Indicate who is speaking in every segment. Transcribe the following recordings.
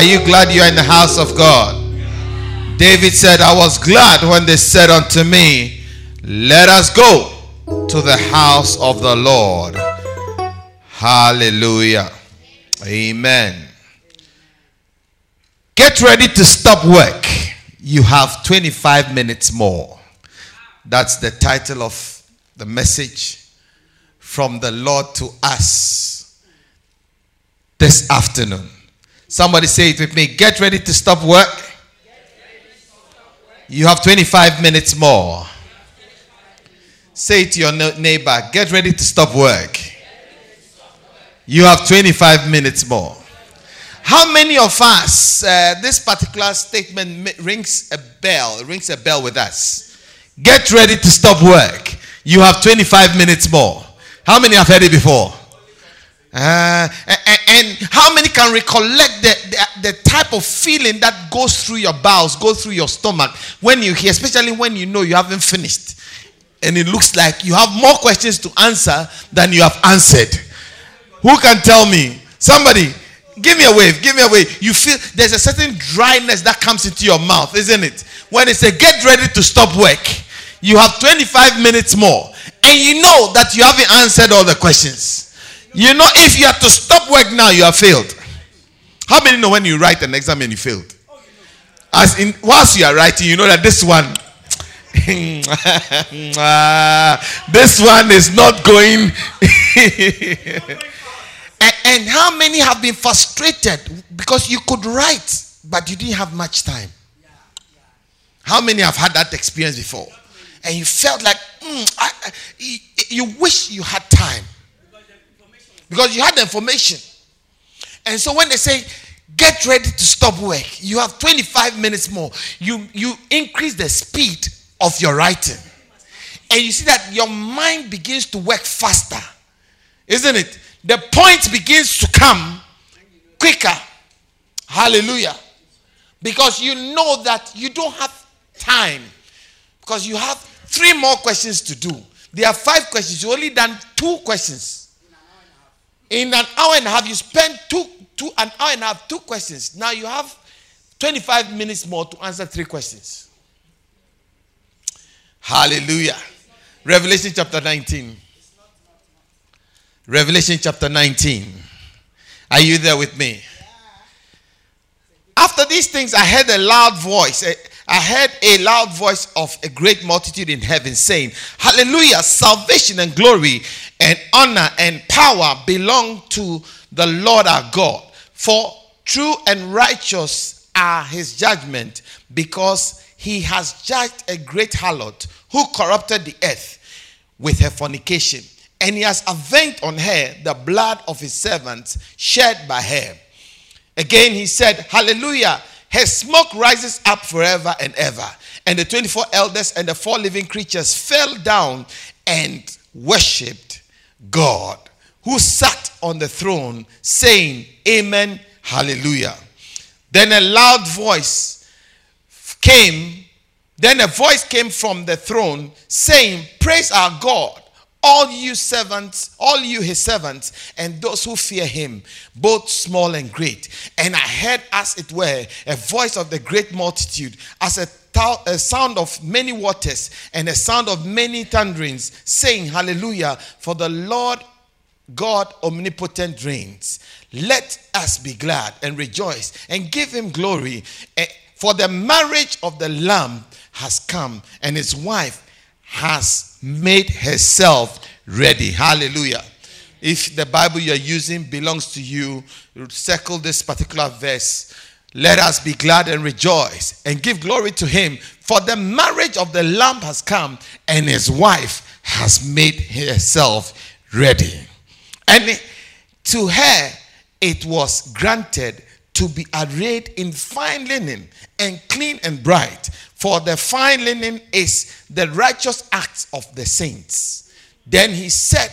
Speaker 1: Are you glad you are in the house of God? David said, I was glad when they said unto me, Let us go to the house of the Lord. Hallelujah. Amen. Get ready to stop work. You have 25 minutes more. That's the title of the message from the Lord to us this afternoon. Somebody say it with me. Get ready to stop work. You have 25 minutes more. Say to your neighbor, get ready to stop work. You have 25 minutes more. How many of us, uh, this particular statement rings a bell, rings a bell with us? Get ready to stop work. You have 25 minutes more. How many have heard it before? Uh, and, how many can recollect the, the, the, type of feeling that goes through your bowels, goes through your stomach when you hear, especially when you know you haven't finished and it looks like you have more questions to answer than you have answered? Who can tell me? Somebody, give me a wave, give me a wave. You feel there's a certain dryness that comes into your mouth, isn't it? When they say get ready to stop work, you have 25 minutes more, and you know that you haven't answered all the questions. You know, if you have to stop work now, you have failed. How many know when you write an exam and you failed? As in, whilst you are writing, you know that this one, this one is not going. and, and how many have been frustrated because you could write, but you didn't have much time? How many have had that experience before? And you felt like mm, I, I, you wish you had time because you had the information. And so when they say, get ready to stop work, you have 25 minutes more. You, you increase the speed of your writing. And you see that your mind begins to work faster. Isn't it? The point begins to come quicker. Hallelujah. Because you know that you don't have time. Because you have three more questions to do. There are five questions. You only done two questions. In an hour and a half, you spend two, two, an hour and a half, two questions. Now you have 25 minutes more to answer three questions. Hallelujah. Revelation chapter 19. Revelation chapter 19. Are you there with me? After these things, I heard a loud voice. I heard a loud voice of a great multitude in heaven saying, Hallelujah, salvation and glory and honor and power belong to the Lord our God. For true and righteous are his judgment, because he has judged a great harlot who corrupted the earth with her fornication, and he has avenged on her the blood of his servants shed by her. Again, he said, Hallelujah. Her smoke rises up forever and ever. And the 24 elders and the four living creatures fell down and worshipped God who sat on the throne, saying, Amen, Hallelujah. Then a loud voice came, then a voice came from the throne saying, Praise our God, all you servants, all you his servants, and those who fear him, both small and great. And I heard, as it were, a voice of the great multitude, as a a sound of many waters and a sound of many thunderings, saying, Hallelujah, for the Lord God omnipotent reigns. Let us be glad and rejoice and give him glory. Eh, for the marriage of the Lamb has come, and his wife has made herself ready. Hallelujah. If the Bible you're using belongs to you, circle this particular verse let us be glad and rejoice and give glory to him, for the marriage of the Lamb has come, and his wife has made herself ready. And to her it was granted to be arrayed in fine linen and clean and bright, for the fine linen is the righteous acts of the saints. Then he said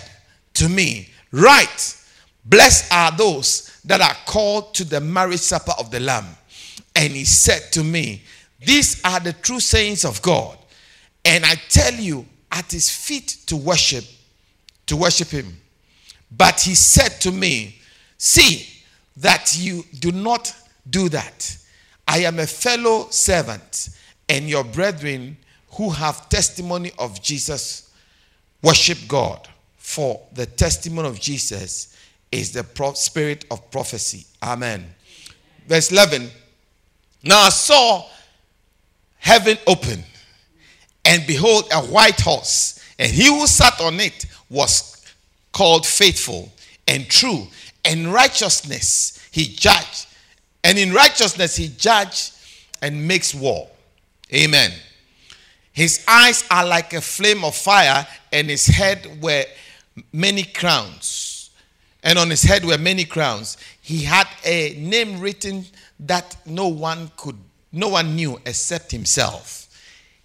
Speaker 1: to me, Right, blessed are those that are called to the marriage supper of the Lamb. And he said to me, These are the true sayings of God. And I tell you, at his feet to worship, to worship him. But he said to me, See that you do not do that. I am a fellow servant and your brethren who have testimony of Jesus worship God. For the testimony of Jesus is the spirit of prophecy. Amen. Verse 11. Now I saw heaven open, and behold, a white horse, and he who sat on it was called faithful and true, and righteousness he judged, and in righteousness he judged and makes war. Amen. His eyes are like a flame of fire, and his head were many crowns. And on his head were many crowns. He had a name written that no one could, no one knew except himself.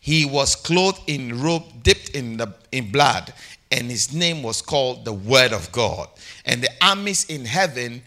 Speaker 1: He was clothed in robe dipped in, the, in blood, and his name was called the Word of God. And the armies in heaven,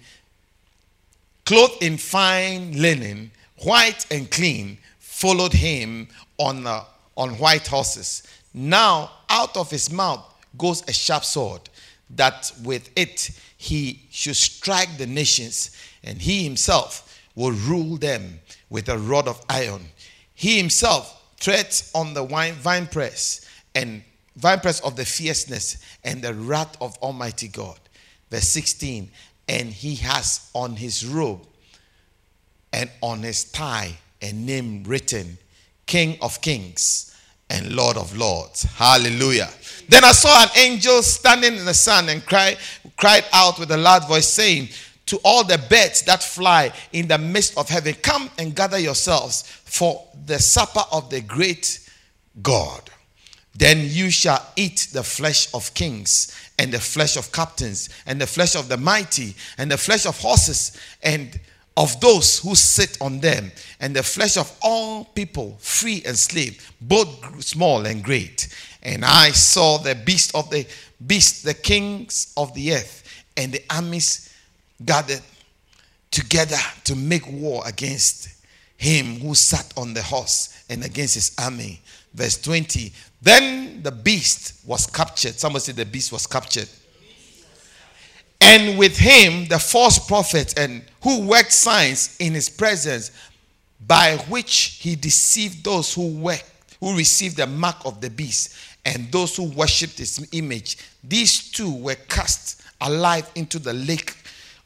Speaker 1: clothed in fine linen, white and clean, followed him on, uh, on white horses. Now, out of his mouth goes a sharp sword, that with it he should strike the nations, and he himself will rule them with a rod of iron. He himself treads on the wine, vine press and vine press of the fierceness and the wrath of Almighty God. Verse 16, and he has on his robe and on his thigh a name written King of Kings and Lord of Lords. Hallelujah. Then I saw an angel standing in the sun and cried, cried out with a loud voice, saying, To all the birds that fly in the midst of heaven, come and gather yourselves for the supper of the great God. Then you shall eat the flesh of kings, and the flesh of captains, and the flesh of the mighty, and the flesh of horses, and of those who sit on them, and the flesh of all people, free and slave, both small and great. And I saw the beast of the beast, the kings of the earth, and the armies gathered together to make war against him who sat on the horse and against his army. Verse 20. Then the beast was captured. Somebody said the beast was captured and with him the false prophet and who worked signs in his presence by which he deceived those who worked who received the mark of the beast and those who worshipped his image. These two were cast alive into the lake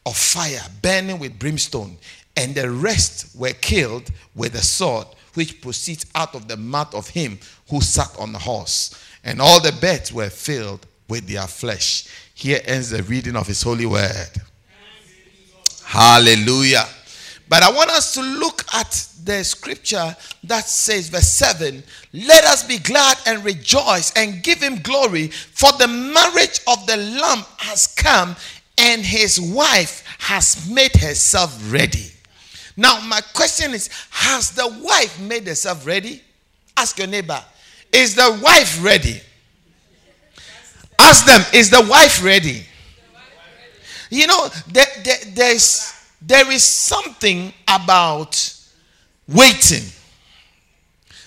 Speaker 1: of fire burning with brimstone. And the rest were killed with the sword which proceeds out of the mouth of him who sat on the horse. And all the beds were filled with their flesh here ends the reading of His holy word. Hallelujah. But I want us to look at the scripture that says, verse 7 Let us be glad and rejoice and give him glory, for the marriage of the Lamb has come, and his wife has made herself ready. Now, my question is Has the wife made herself ready? Ask your neighbor, Is the wife ready? Ask them, is the wife ready? You know, there, there, there's, there is something about waiting.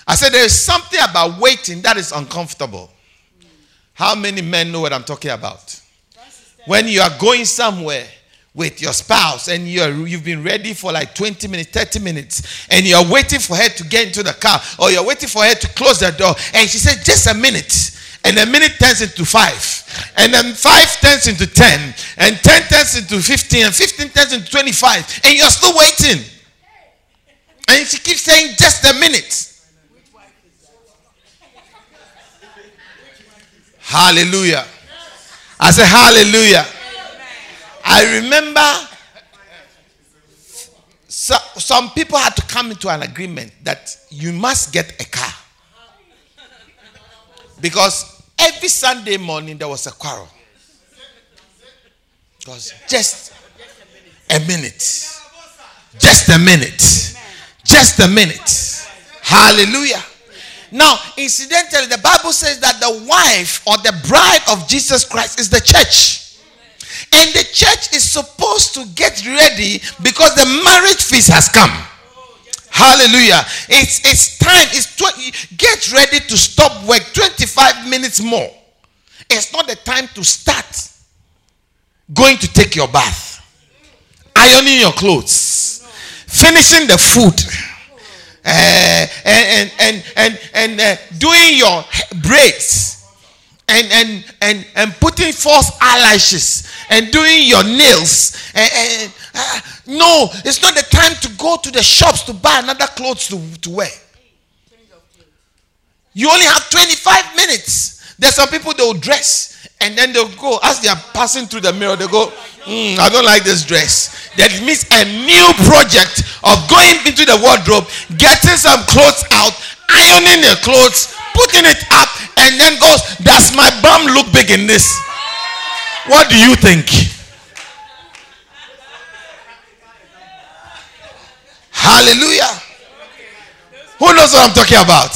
Speaker 1: I said there is something about waiting that is uncomfortable. How many men know what I'm talking about? When you are going somewhere with your spouse and you're, you've been ready for like 20 minutes, 30 minutes, and you're waiting for her to get into the car or you're waiting for her to close the door, and she says, Just a minute and a minute turns into five, and then five turns into ten, and ten turns into fifteen, and fifteen turns into twenty-five, and you're still waiting. And she keeps saying, just a minute. Hallelujah. I say, Hallelujah. I remember so, some people had to come into an agreement that you must get a car. Because Every Sunday morning there was a quarrel. Because just a minute. Just a minute. Just a minute. Hallelujah. Now, incidentally, the Bible says that the wife or the bride of Jesus Christ is the church. And the church is supposed to get ready because the marriage feast has come. Hallelujah. It's, it's time. It's tw- get ready to stop work 25 minutes more. It's not the time to start going to take your bath, ironing your clothes, finishing the food, uh, and and and and uh, doing your braids, and and and and putting false eyelashes, and doing your nails, and, and uh, no, it's not the time to go to the shops to buy another clothes to, to wear. You only have 25 minutes. There's some people they will dress and then they'll go as they are passing through the mirror. They go, mm, "I don't like this dress." That means a new project of going into the wardrobe, getting some clothes out, ironing the clothes, putting it up, and then goes, "Does my bum look big in this?" What do you think? Hallelujah. Who knows what I'm talking about?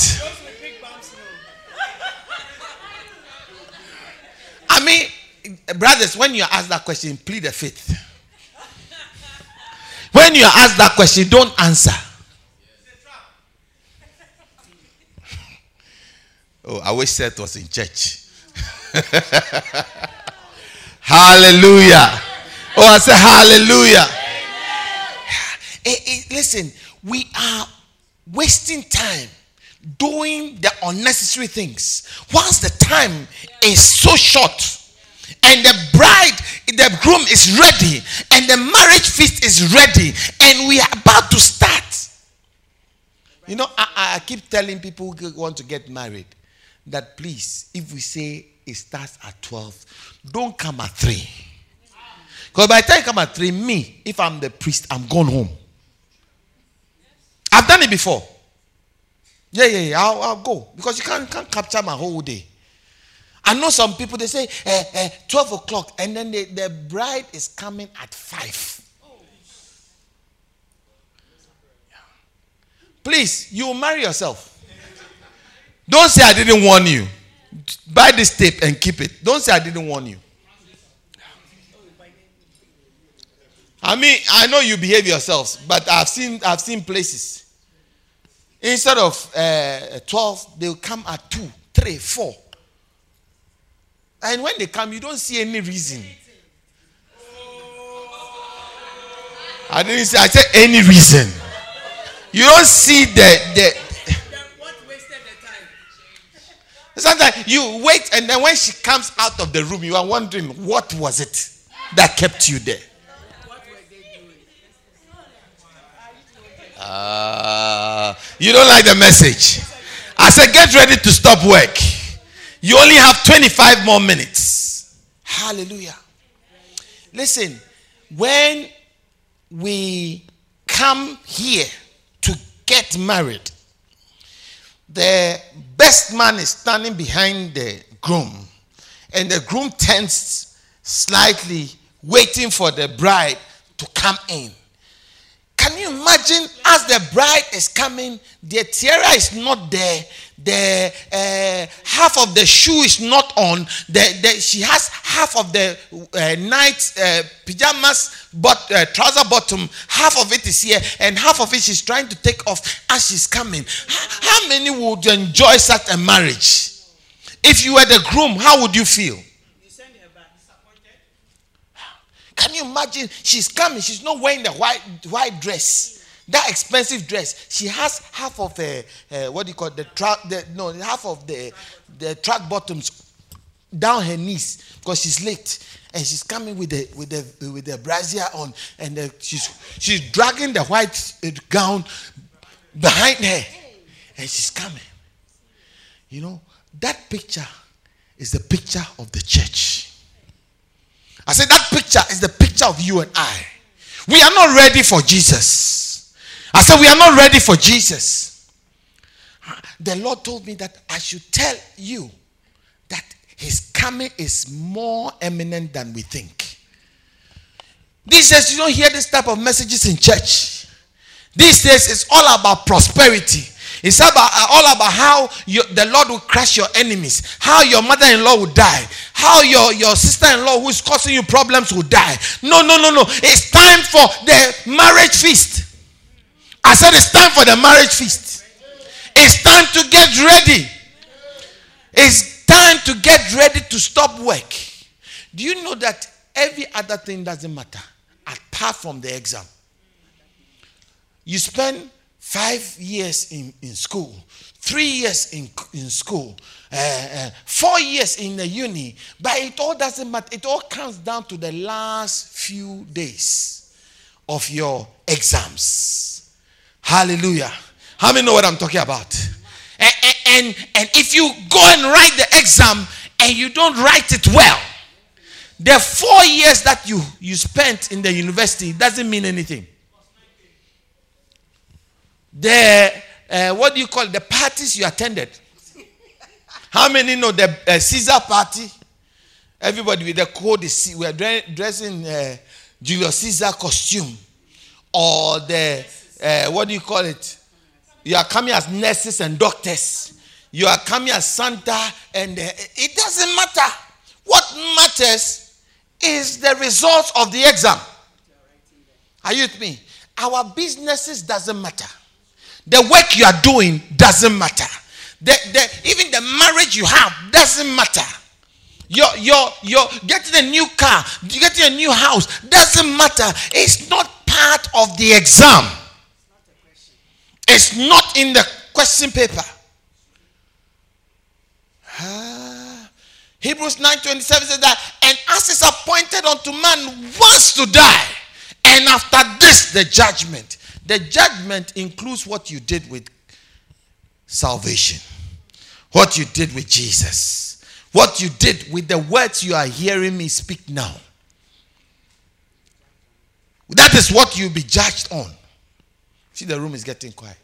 Speaker 1: I mean, brothers, when you ask that question, plead the faith. When you ask that question, don't answer. Oh, I wish Seth was in church. hallelujah. Oh, I said hallelujah. Hey, eh, hey, eh, listen, we are wasting time doing the unnecessary things. Once the time is so short and the bride the groom is ready and the marriage feast is ready and we are about to start. You know i, I keep telling people who want to get married that please if we say it starts at 12 don't come at 3 because by the time you come at 3 me if i'm the priest i'm gone home I've done it before. Yeah, yeah, yeah. I'll, I'll go because you can't, can't capture my whole day. I know some people they say eh, eh, 12 o'clock and then they, the bride is coming at 5. Please, you marry yourself. Don't say I didn't warn you. Buy this tape and keep it. Don't say I didn't warn you. I mean, I know you behave yourselves, but I've seen I've seen places. Instead of uh, 12, they'll come at 2, 3, 4. And when they come, you don't see any reason. I didn't say, I said any reason. You don't see the. the Sometimes you wait, and then when she comes out of the room, you are wondering, what was it that kept you there? You don't like the message. I said, get ready to stop work. You only have 25 more minutes. Hallelujah. Listen, when we come here to get married, the best man is standing behind the groom, and the groom tends slightly, waiting for the bride to come in. Can you imagine as the bride is coming, the tiara is not there, the uh, half of the shoe is not on, the, the, she has half of the uh, night uh, pajamas, but uh, trouser bottom, half of it is here, and half of it she's trying to take off as she's coming. How many would enjoy such a marriage? If you were the groom, how would you feel? Can you imagine? She's coming. She's not wearing the white white dress, that expensive dress. She has half of the uh, what do you call the track? The, no, half of the the track bottoms down her knees because she's late, and she's coming with the with the with the brazier on, and the, she's she's dragging the white uh, gown behind her, and she's coming. You know that picture is the picture of the church. I said that picture is the picture of you and I. We are not ready for Jesus. I said we are not ready for Jesus. The Lord told me that I should tell you that his coming is more eminent than we think. These days, you don't hear this type of messages in church. These days, it's all about prosperity. It's about, uh, all about how you, the Lord will crush your enemies, how your mother in law will die, how your, your sister in law who is causing you problems will die. No, no, no, no. It's time for the marriage feast. I said it's time for the marriage feast. It's time to get ready. It's time to get ready to stop work. Do you know that every other thing doesn't matter apart from the exam? you spend five years in, in school, three years in, in school, uh, uh, four years in the uni, but it all doesn't matter. It all comes down to the last few days of your exams. Hallelujah. How many know what I'm talking about? And, and, and if you go and write the exam and you don't write it well, the four years that you, you spent in the university doesn't mean anything. The, uh, what do you call it? The parties you attended. How many know the uh, Caesar party? Everybody with the code is, we are dressing uh, Julius Caesar costume. Or the, uh, what do you call it? You are coming as nurses and doctors. You are coming as Santa, and uh, it doesn't matter. What matters is the results of the exam. Are you with me? Our businesses doesn't matter. The work you are doing doesn't matter. The, the, even the marriage you have doesn't matter. Your, your, your getting a new car, getting a new house doesn't matter. It's not part of the exam. It's not in the question paper. Ah. Hebrews 9:27 says that, and as is appointed unto man once to die, and after this the judgment. The judgment includes what you did with salvation, what you did with Jesus, what you did with the words you are hearing me speak now. That is what you'll be judged on. See, the room is getting quiet.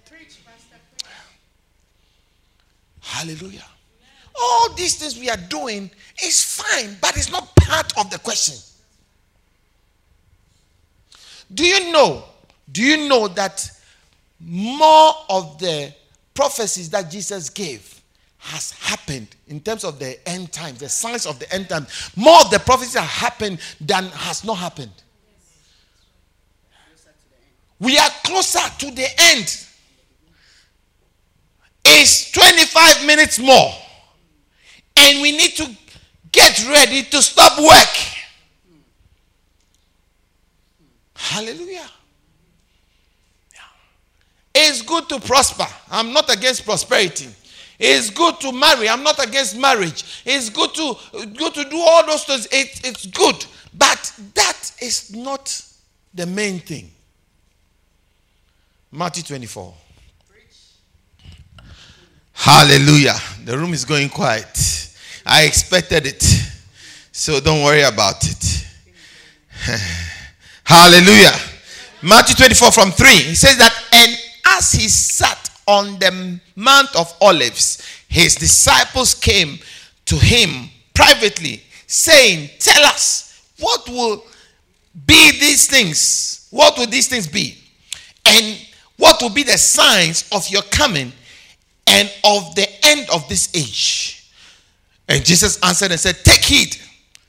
Speaker 1: Hallelujah. All these things we are doing is fine, but it's not part of the question. Do you know? Do you know that more of the prophecies that Jesus gave has happened in terms of the end times, the signs of the end times? More of the prophecies have happened than has not happened. We are closer to the end. It's 25 minutes more. And we need to get ready to stop work. Hallelujah. It's good to prosper. I'm not against prosperity. It's good to marry. I'm not against marriage. It's good to good to do all those things. It, it's good. But that is not the main thing. Matthew 24. Hallelujah. The room is going quiet. I expected it. So don't worry about it. Hallelujah. Matthew 24 from 3. He says that, as he sat on the Mount of Olives, his disciples came to him privately, saying, Tell us, what will be these things? What will these things be? And what will be the signs of your coming and of the end of this age? And Jesus answered and said, Take heed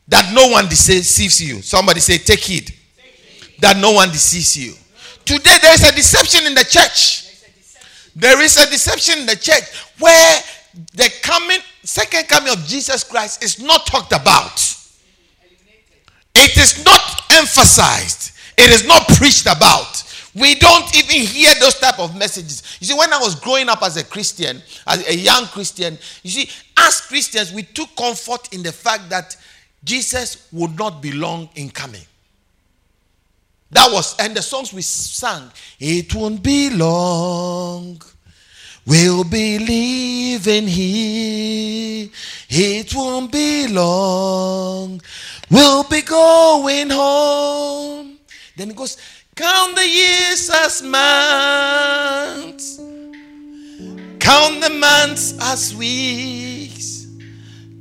Speaker 1: that no one deceives you. Somebody say, Take heed, Take heed. that no one deceives you. Today there is a deception in the church. There is a deception in the church where the coming, second coming of Jesus Christ is not talked about. It is not emphasized. It is not preached about. We don't even hear those type of messages. You see, when I was growing up as a Christian, as a young Christian, you see, as Christians, we took comfort in the fact that Jesus would not be long in coming. That was, and the songs we sang, it won't be long. We'll be leaving here. It won't be long. We'll be going home. Then it goes, Count the years as months. Count the months as weeks.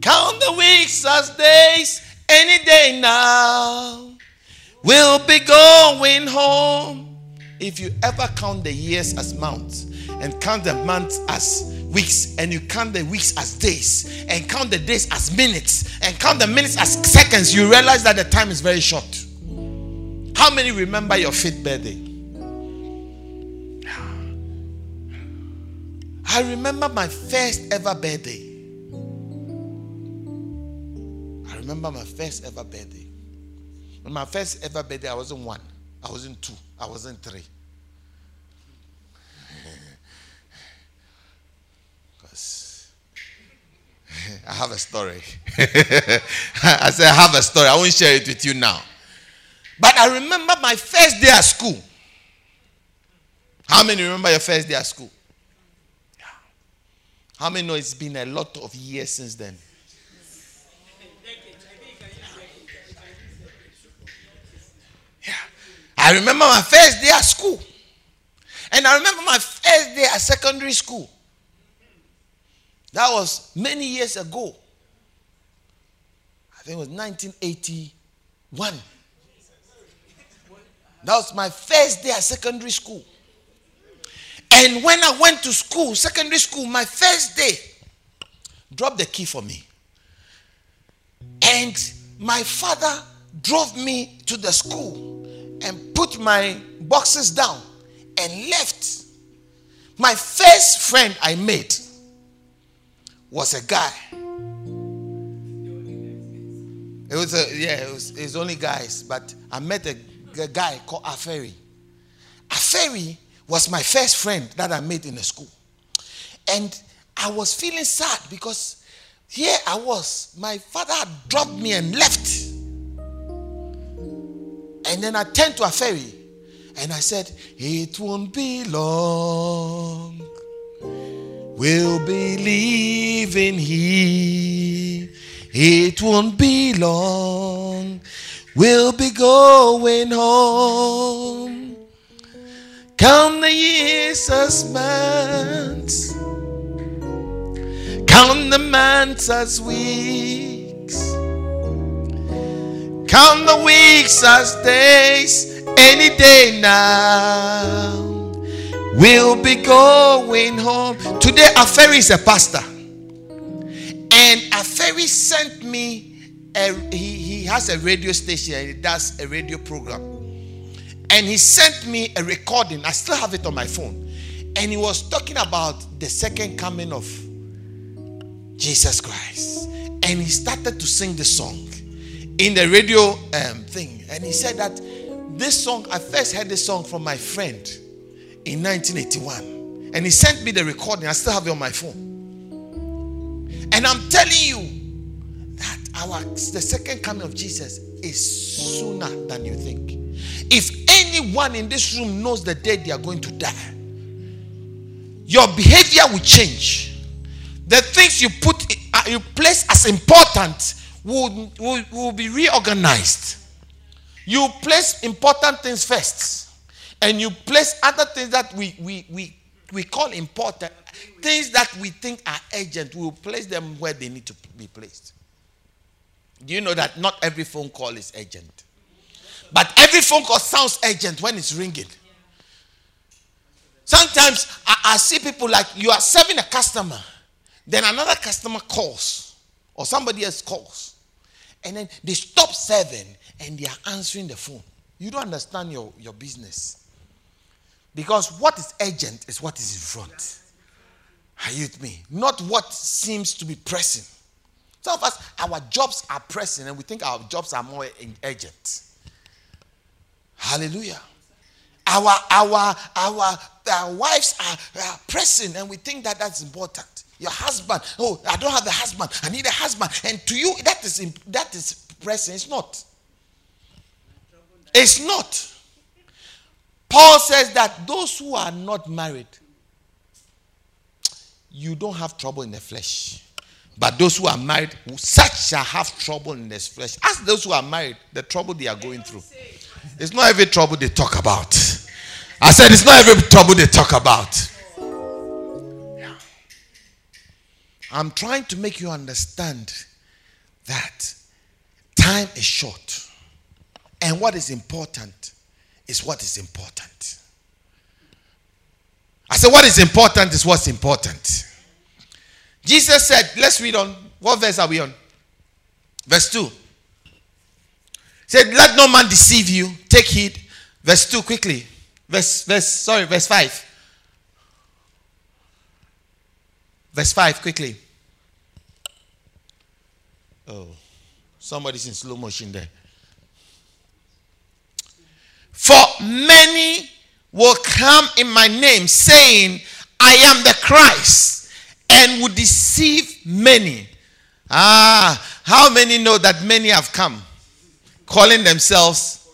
Speaker 1: Count the weeks as days. Any day now. We'll be going home. If you ever count the years as months and count the months as weeks and you count the weeks as days and count the days as minutes and count the minutes as seconds, you realize that the time is very short. How many remember your fifth birthday? I remember my first ever birthday. I remember my first ever birthday. On my first ever birthday, I wasn't one, I wasn't two, I wasn't three. Because I have a story. I said, I have a story. I won't share it with you now. But I remember my first day at school. How many remember your first day at school? How many know it's been a lot of years since then? I remember my first day at school. And I remember my first day at secondary school. That was many years ago. I think it was 1981. That was my first day at secondary school. And when I went to school, secondary school, my first day, dropped the key for me. And my father drove me to the school and put my boxes down and left. My first friend I made was a guy. It was a yeah, it was, it was only guys, but I met a, a guy called Aferi. Aferi was my first friend that I made in the school. And I was feeling sad because here I was. My father dropped me and left. And then I turned to Aferi and I said, It won't be long We'll be leaving here. It won't be long. We'll be going home. Count the years as months. Count the months as weeks. Count the weeks as days. Any day now We'll be going home. Today, Aferi is a pastor. And Aferi sent me, a, he, he has a radio station and he does a radio program. And he sent me a recording. I still have it on my phone. And he was talking about the second coming of Jesus Christ. And he started to sing the song in the radio um, thing. And he said that this song, I first heard this song from my friend in 1981. And he sent me the recording. I still have it on my phone. And I'm telling you that our the second coming of Jesus is sooner than you think. If anyone in this room knows the day they are going to die, your behavior will change. The things you put uh, you place as important will, will, will be reorganized. You place important things first and you place other things that we, we, we, we call important, things that we think are urgent, we'll place them where they need to be placed. Do you know that not every phone call is urgent? But every phone call sounds urgent when it's ringing. Sometimes I, I see people like you are serving a customer, then another customer calls, or somebody else calls, and then they stop serving and they are answering the phone. You don't understand your, your business. Because what is urgent is what is in front. Are you with me? Not what seems to be pressing. Some of us, our jobs are pressing and we think our jobs are more urgent. Hallelujah. Our, our, our, our wives are, are pressing and we think that that's important. Your husband, oh, I don't have a husband. I need a husband. And to you, that is, that is pressing. It's not. It's not. Paul says that those who are not married, you don't have trouble in the flesh. But those who are married, such shall have trouble in the flesh. Ask those who are married the trouble they are going through. It's not every trouble they talk about. I said it's not every trouble they talk about. I'm trying to make you understand that time is short. And what is important is what is important. I said, what is important is what's important. Jesus said, let's read on. What verse are we on? Verse 2. He said, Let no man deceive you. Take heed. Verse 2 quickly. Verse, verse, sorry, verse 5. Verse 5 quickly. Oh, somebody's in slow motion there. For many will come in my name, saying, I am the Christ, and will deceive many. Ah, how many know that many have come calling themselves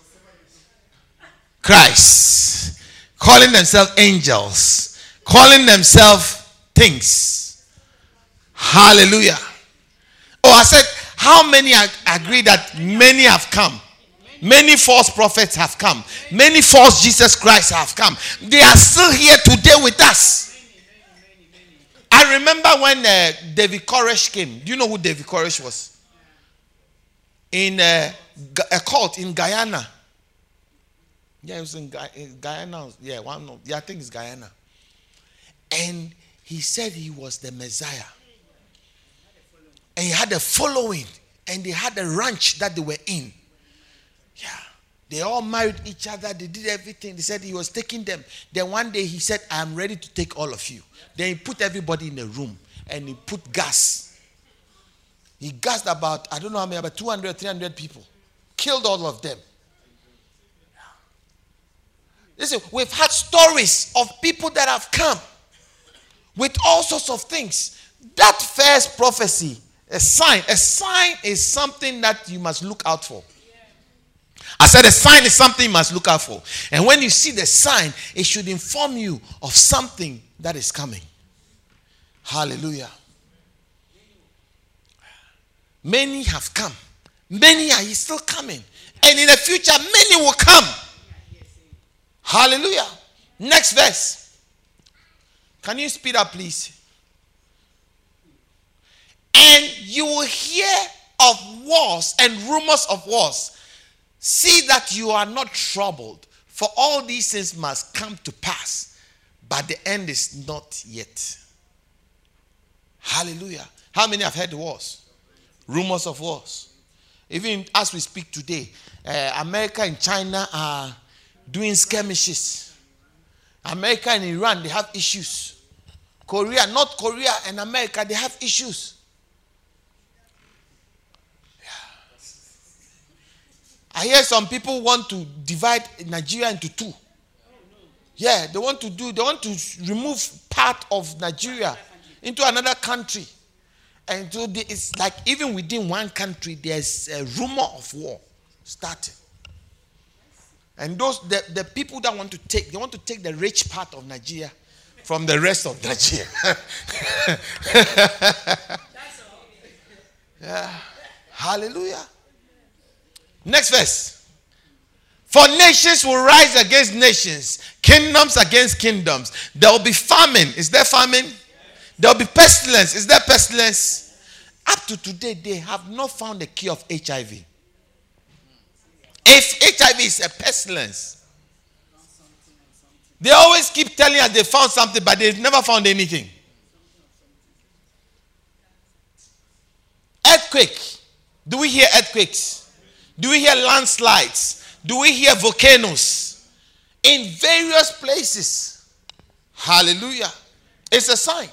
Speaker 1: Christ, calling themselves angels, calling themselves things? Hallelujah. Oh, I said, how many agree that many have come? Many false prophets have come. Many false Jesus Christ have come. They are still here today with us. I remember when uh, David Koresh came. Do you know who David Koresh was? In uh, a cult in Guyana. Yeah, it was in, in Guyana. Yeah, one of, yeah, I think it's Guyana. And he said he was the Messiah. And he had a following. And they had a ranch that they were in. Yeah. They all married each other. They did everything. They said he was taking them. Then one day he said, I am ready to take all of you. Then he put everybody in a room and he put gas. He gassed about, I don't know how many, about 200, 300 people. Killed all of them. Listen, we've had stories of people that have come with all sorts of things. That first prophecy, a sign, a sign is something that you must look out for. I said a sign is something you must look out for. And when you see the sign, it should inform you of something that is coming. Hallelujah. Many have come, many are still coming. And in the future, many will come. Hallelujah. Next verse. Can you speed up, please? And you will hear of wars and rumors of wars. See that you are not troubled, for all these things must come to pass, but the end is not yet. Hallelujah. How many have heard wars? Rumors of wars. Even as we speak today, uh, America and China are doing skirmishes. America and Iran, they have issues. Korea, North Korea and America, they have issues. I hear some people want to divide Nigeria into two. Yeah, they want to do, they want to remove part of Nigeria into another country. And so it's like even within one country, there's a rumor of war starting. And those the, the people that want to take, they want to take the rich part of Nigeria from the rest of Nigeria. yeah. Hallelujah. Next verse. For nations will rise against nations, kingdoms against kingdoms. There will be famine. Is there famine? There will be pestilence. Is there pestilence? Up to today, they have not found a cure of HIV. If HIV is a pestilence, they always keep telling us they found something, but they've never found anything. Earthquake. Do we hear earthquakes? Do we hear landslides? Do we hear volcanoes? In various places. Hallelujah. It's a sign.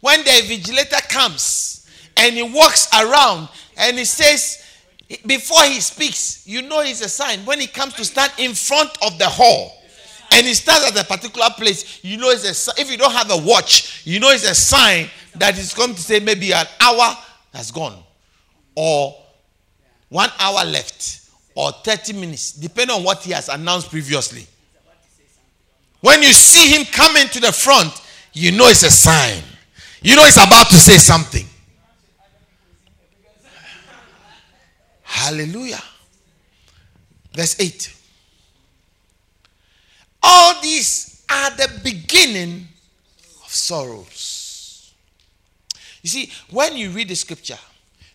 Speaker 1: When the vigilator comes and he walks around and he says, before he speaks, you know it's a sign. When he comes to stand in front of the hall and he stands at a particular place, you know it's a If you don't have a watch, you know it's a sign that he's going to say maybe an hour has gone or one hour left or 30 minutes, depending on what he has announced previously. When you see him coming to the front, you know it's a sign. You know he's about to say something. Hallelujah. Verse 8. All these are the beginning of sorrows. You see, when you read the scripture,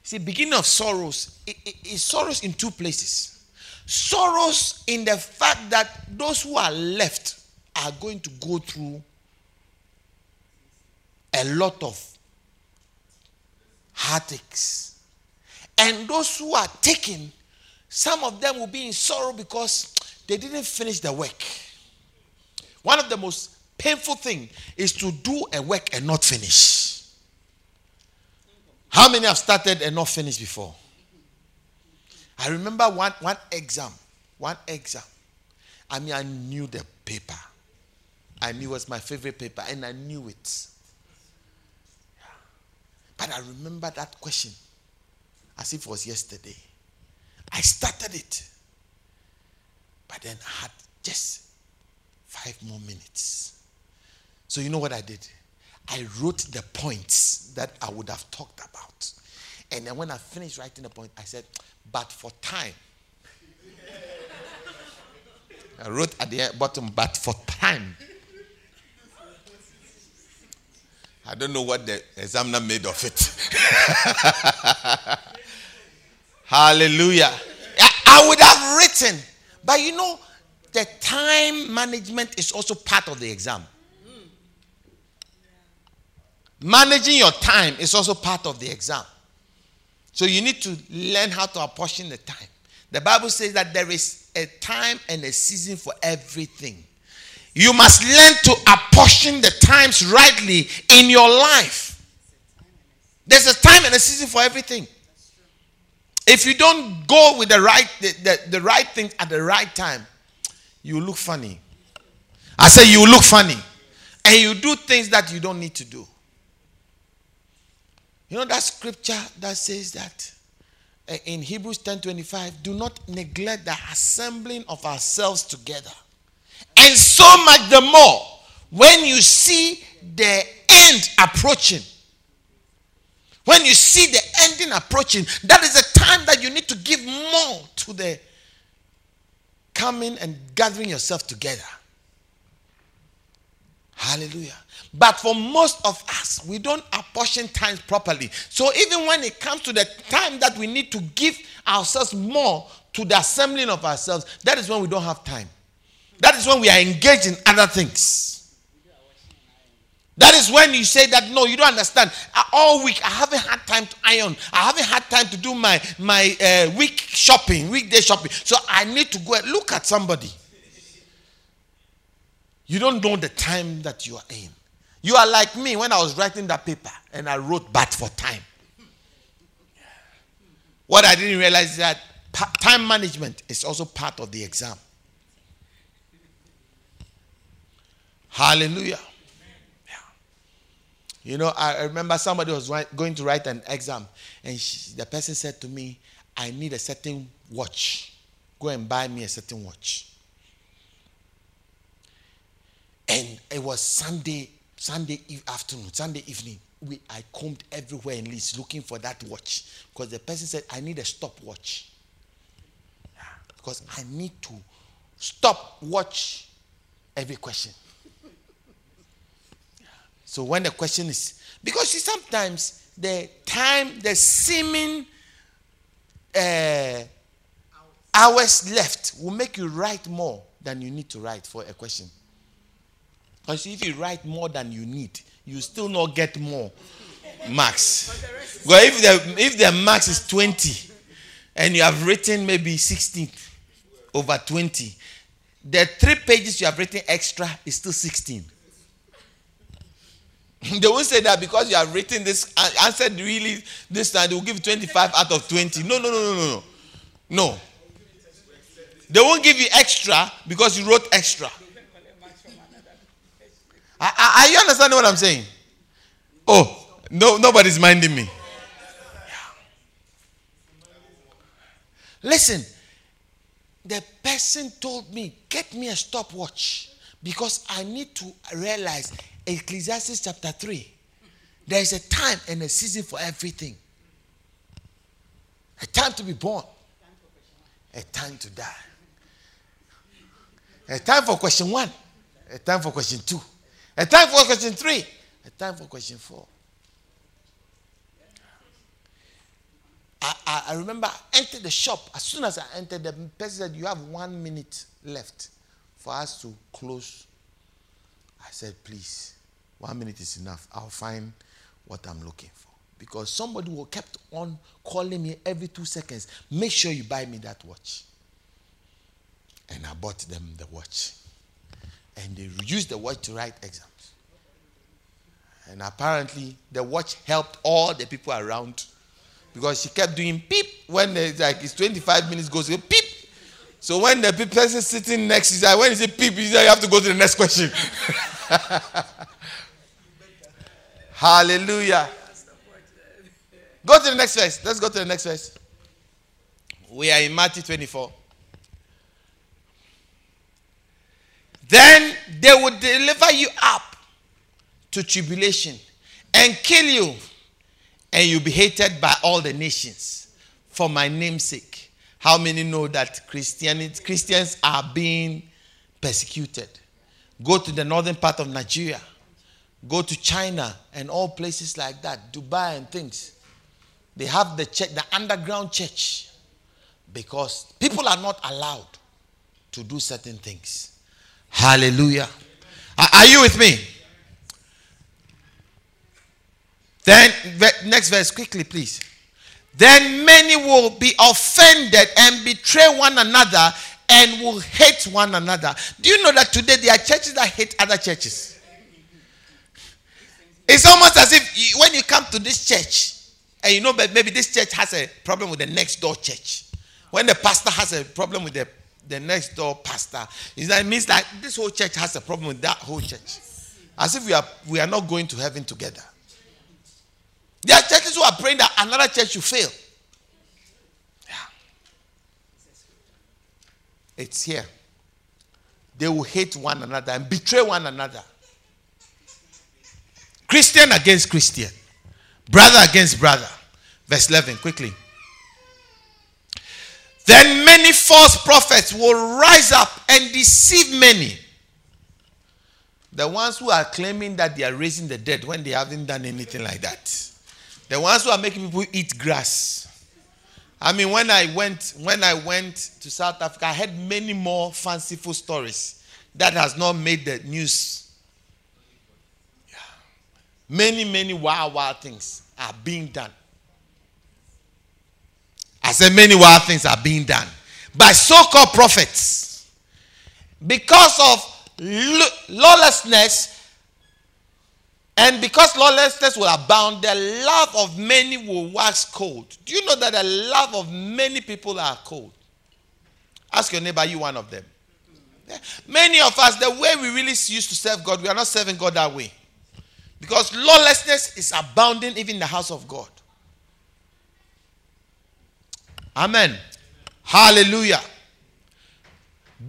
Speaker 1: See, beginning of sorrows is sorrows in two places. Sorrows in the fact that those who are left are going to go through a lot of heartaches. And those who are taken, some of them will be in sorrow because they didn't finish the work. One of the most painful things is to do a work and not finish. How many have started and not finished before? I remember one, one exam. One exam. I mean, I knew the paper. I knew it was my favorite paper, and I knew it. But But I remember that question as if it was yesterday. I started it. But then I had just five more minutes. So you know what I did? I wrote the points that I would have talked about. And then when I finished writing the point, I said, but for time. I wrote at the bottom, but for time. I don't know what the examiner made of it. Hallelujah. I would have written, but you know, the time management is also part of the exam. Managing your time is also part of the exam. So you need to learn how to apportion the time. The Bible says that there is a time and a season for everything. You must learn to apportion the times rightly in your life. There's a time and a season for everything. If you don't go with the right the, the, the right thing at the right time, you look funny. I say you look funny. And you do things that you don't need to do. You know that scripture that says that uh, in Hebrews 10:25, do not neglect the assembling of ourselves together. And so much the more when you see the end approaching. When you see the ending approaching, that is a time that you need to give more to the coming and gathering yourself together. Hallelujah. But for most of us, we don't apportion times properly. So even when it comes to the time that we need to give ourselves more to the assembling of ourselves, that is when we don't have time. That is when we are engaged in other things. That is when you say that no, you don't understand. All week I haven't had time to iron. I haven't had time to do my my uh, week shopping, weekday shopping. So I need to go and look at somebody. You don't know the time that you are in. You are like me when I was writing that paper and I wrote but for time. What I didn't realize is that time management is also part of the exam. Hallelujah. You know, I remember somebody was going to write an exam, and she, the person said to me, I need a certain watch. Go and buy me a certain watch. And it was Sunday, Sunday afternoon, Sunday evening. We, I combed everywhere in Leeds looking for that watch because the person said, I need a stopwatch. Because I need to stop watch every question. So when the question is, because see, sometimes the time, the seeming uh, hours left will make you write more than you need to write for a question. Because if you write more than you need, you still not get more marks. Well, if the if the max is 20 and you have written maybe 16 over 20, the three pages you have written extra is still 16. they won't say that because you have written this answered really this time, they will give you 25 out of 20. No, no, no, no, no, no. No. They won't give you extra because you wrote extra. Are, you understanding what I'm saying? Oh, no, nobody's minding me. Listen, the person told me, get me a stopwatch because I need to realize Ecclesiastes chapter 3. There is a time and a season for everything. A time to be born, a time to die. A time for question one, a time for question two. A time for question three. A time for question four. I, I, I remember I entered the shop. As soon as I entered, the person said, You have one minute left for us to close. I said, Please, one minute is enough. I'll find what I'm looking for. Because somebody will kept on calling me every two seconds. Make sure you buy me that watch. And I bought them the watch and they used the watch to write exams. And apparently, the watch helped all the people around because she kept doing peep when it's like it's 25 minutes goes peep. So when the person sitting next is like, when is it peep, you have to go to the next question. Hallelujah. Go to the next verse. Let's go to the next verse. We are in Matthew 24. Then they will deliver you up to tribulation and kill you, and you'll be hated by all the nations for my name's sake. How many know that Christianity, Christians are being persecuted? Go to the northern part of Nigeria, go to China and all places like that, Dubai and things. They have the church, the underground church, because people are not allowed to do certain things. Hallelujah. Are you with me? Then, next verse, quickly, please. Then many will be offended and betray one another and will hate one another. Do you know that today there are churches that hate other churches? It's almost as if when you come to this church, and you know maybe this church has a problem with the next door church. When the pastor has a problem with the, the next door pastor, is that means that this whole church has a problem with that whole church. As if we are, we are not going to heaven together. There are churches who are praying that another church should fail. Yeah. It's here. They will hate one another and betray one another. Christian against Christian, brother against brother. Verse 11, quickly. Then many false prophets will rise up and deceive many. The ones who are claiming that they are raising the dead when they haven't done anything like that. The ones who are making people eat grass. I mean, when I went, when I went to South Africa, I heard many more fanciful stories that has not made the news. Yeah. Many, many wild, wild things are being done. I said many wild things are being done by so-called prophets. Because of lawlessness, and because lawlessness will abound, the love of many will wax cold. Do you know that the love of many people are cold? Ask your neighbor, you one of them. Many of us, the way we really used to serve God, we are not serving God that way. Because lawlessness is abounding even in the house of God. Amen. Hallelujah.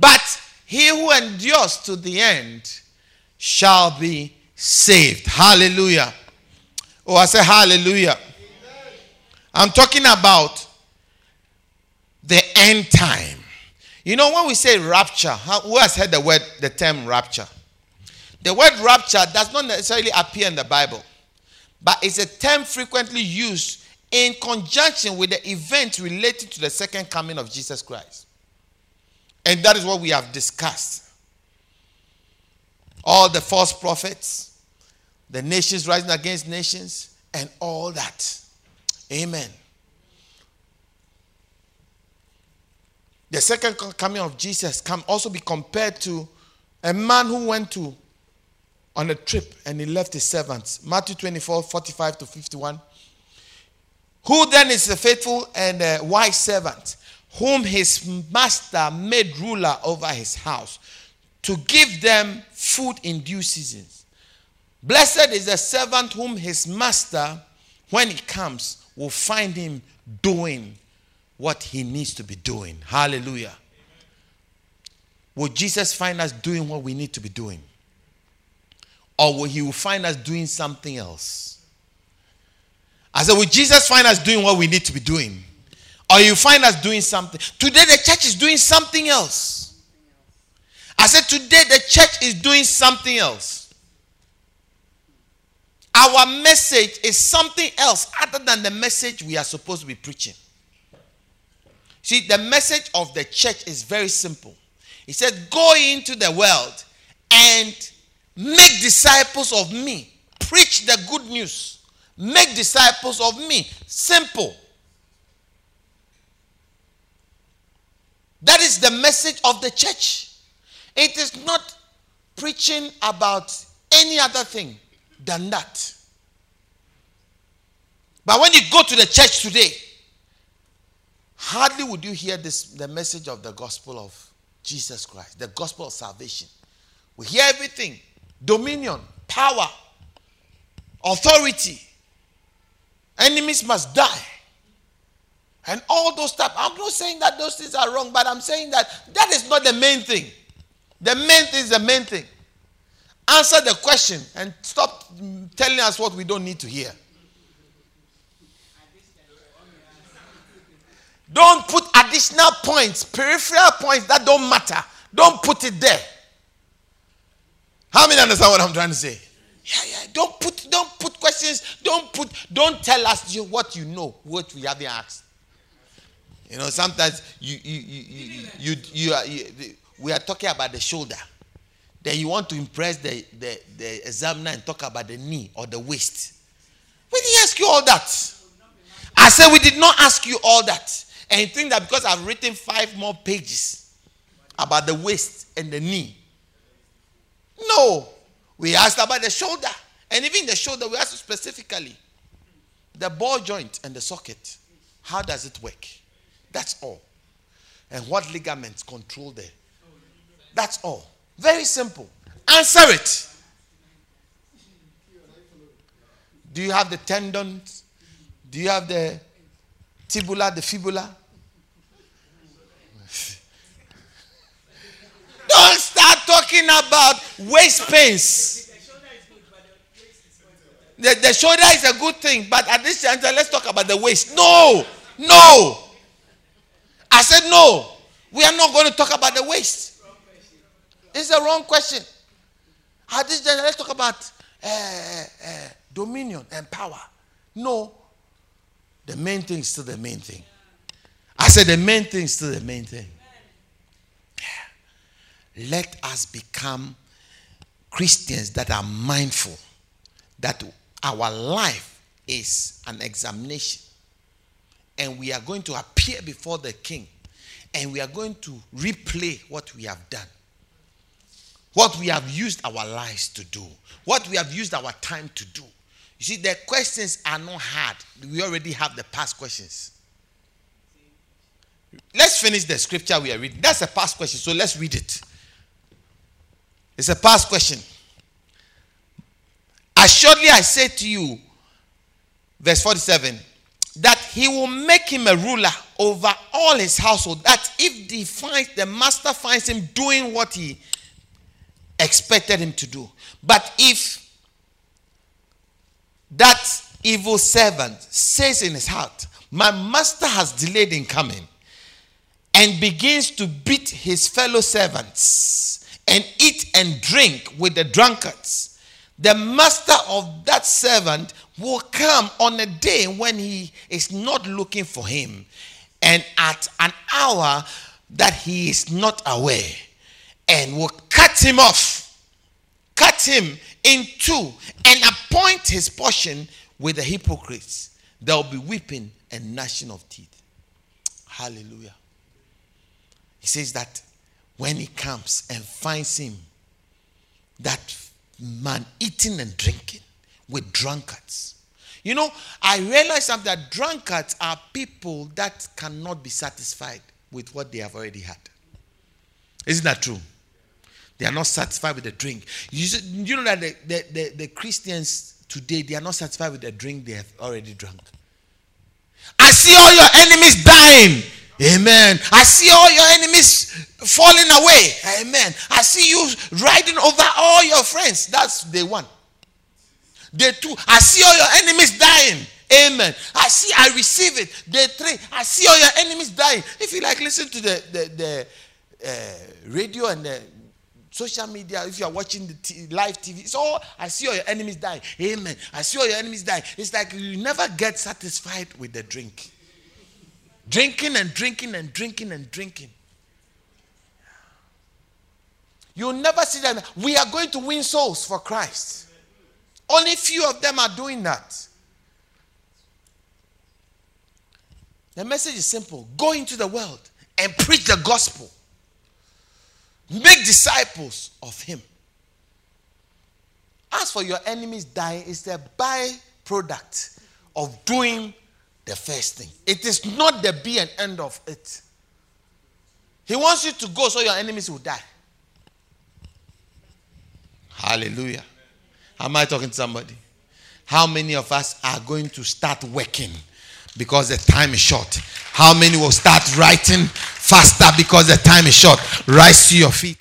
Speaker 1: But he who endures to the end shall be saved. Hallelujah. Oh, I say hallelujah. I'm talking about the end time. You know, when we say rapture, who has heard the word, the term rapture? The word rapture does not necessarily appear in the Bible, but it's a term frequently used in conjunction with the event related to the second coming of Jesus Christ. And that is what we have discussed. All the false prophets, the nations rising against nations, and all that. Amen. The second coming of Jesus can also be compared to a man who went to on a trip and he left his servants. Matthew 24, 45 to 51. Who then is a faithful and a wise servant, whom his master made ruler over his house, to give them food in due seasons? Blessed is the servant whom his master, when he comes, will find him doing what he needs to be doing. Hallelujah. Will Jesus find us doing what we need to be doing? Or will he find us doing something else? I said, will Jesus find us doing what we need to be doing? Or you find us doing something? Today the church is doing something else. I said, today the church is doing something else. Our message is something else other than the message we are supposed to be preaching. See, the message of the church is very simple. He said, Go into the world and make disciples of me. Preach the good news. Make disciples of me. Simple. That is the message of the church. It is not preaching about any other thing than that. But when you go to the church today, hardly would you hear this the message of the gospel of Jesus Christ, the gospel of salvation. We hear everything dominion, power, authority, Enemies must die. And all those stuff. I'm not saying that those things are wrong, but I'm saying that that is not the main thing. The main thing is the main thing. Answer the question and stop telling us what we don't need to hear. Don't put additional points, peripheral points that don't matter. Don't put it there. How many understand what I'm trying to say? Yeah, yeah. Don't put don't put questions. Don't put don't tell us what you know, what we haven't asked. You know, sometimes you you you you, you, you, are, you we are talking about the shoulder. Then you want to impress the, the, the examiner and talk about the knee or the waist. We didn't ask you all that. I said we did not ask you all that. And you think that because I've written five more pages about the waist and the knee. No. We asked about the shoulder. And even the shoulder, we asked specifically the ball joint and the socket. How does it work? That's all. And what ligaments control there. That's all. Very simple. Answer it. Do you have the tendons? Do you have the tibula, the fibula? Don't start talking about waist pains. The, the shoulder is a good thing, but at this juncture, let's talk about the waist. No, no. I said no. We are not going to talk about the waist. It's the wrong question. At this juncture, let's talk about uh, uh, dominion and power. No. The main thing is still the main thing. I said the main thing is still the main thing. Let us become Christians that are mindful that our life is an examination. And we are going to appear before the king. And we are going to replay what we have done. What we have used our lives to do. What we have used our time to do. You see, the questions are not hard. We already have the past questions. Let's finish the scripture we are reading. That's a past question, so let's read it. It's a past question. Assuredly, I say to you, verse 47, that he will make him a ruler over all his household. That if the, finds, the master finds him doing what he expected him to do. But if that evil servant says in his heart, My master has delayed in coming, and begins to beat his fellow servants and eat and drink with the drunkards, the master of that servant will come on a day when he is not looking for him and at an hour that he is not aware and will cut him off, cut him in two, and appoint his portion with the hypocrites. There will be weeping and gnashing of teeth. Hallelujah. He says that when he comes and finds him, that man eating and drinking with drunkards. You know, I realize that drunkards are people that cannot be satisfied with what they have already had. Isn't that true? They are not satisfied with the drink. You, you know that the, the, the, the Christians today, they are not satisfied with the drink they have already drunk. I see all your enemies dying. Amen. I see all your enemies falling away. Amen. I see you riding over all your friends. That's day one. Day two, I see all your enemies dying. Amen. I see, I receive it. Day three, I see all your enemies dying. If you like, listen to the, the, the uh, radio and the social media, if you are watching the t- live TV, so I see all your enemies dying. Amen. I see all your enemies dying. It's like you never get satisfied with the drink. Drinking and drinking and drinking and drinking. You'll never see them. We are going to win souls for Christ. Only few of them are doing that. The message is simple go into the world and preach the gospel, make disciples of Him. As for your enemies dying, it's a byproduct of doing the first thing. It is not the be and end of it. He wants you to go so your enemies will die. Hallelujah. Am I talking to somebody? How many of us are going to start working because the time is short? How many will start writing faster because the time is short? Rise to your feet.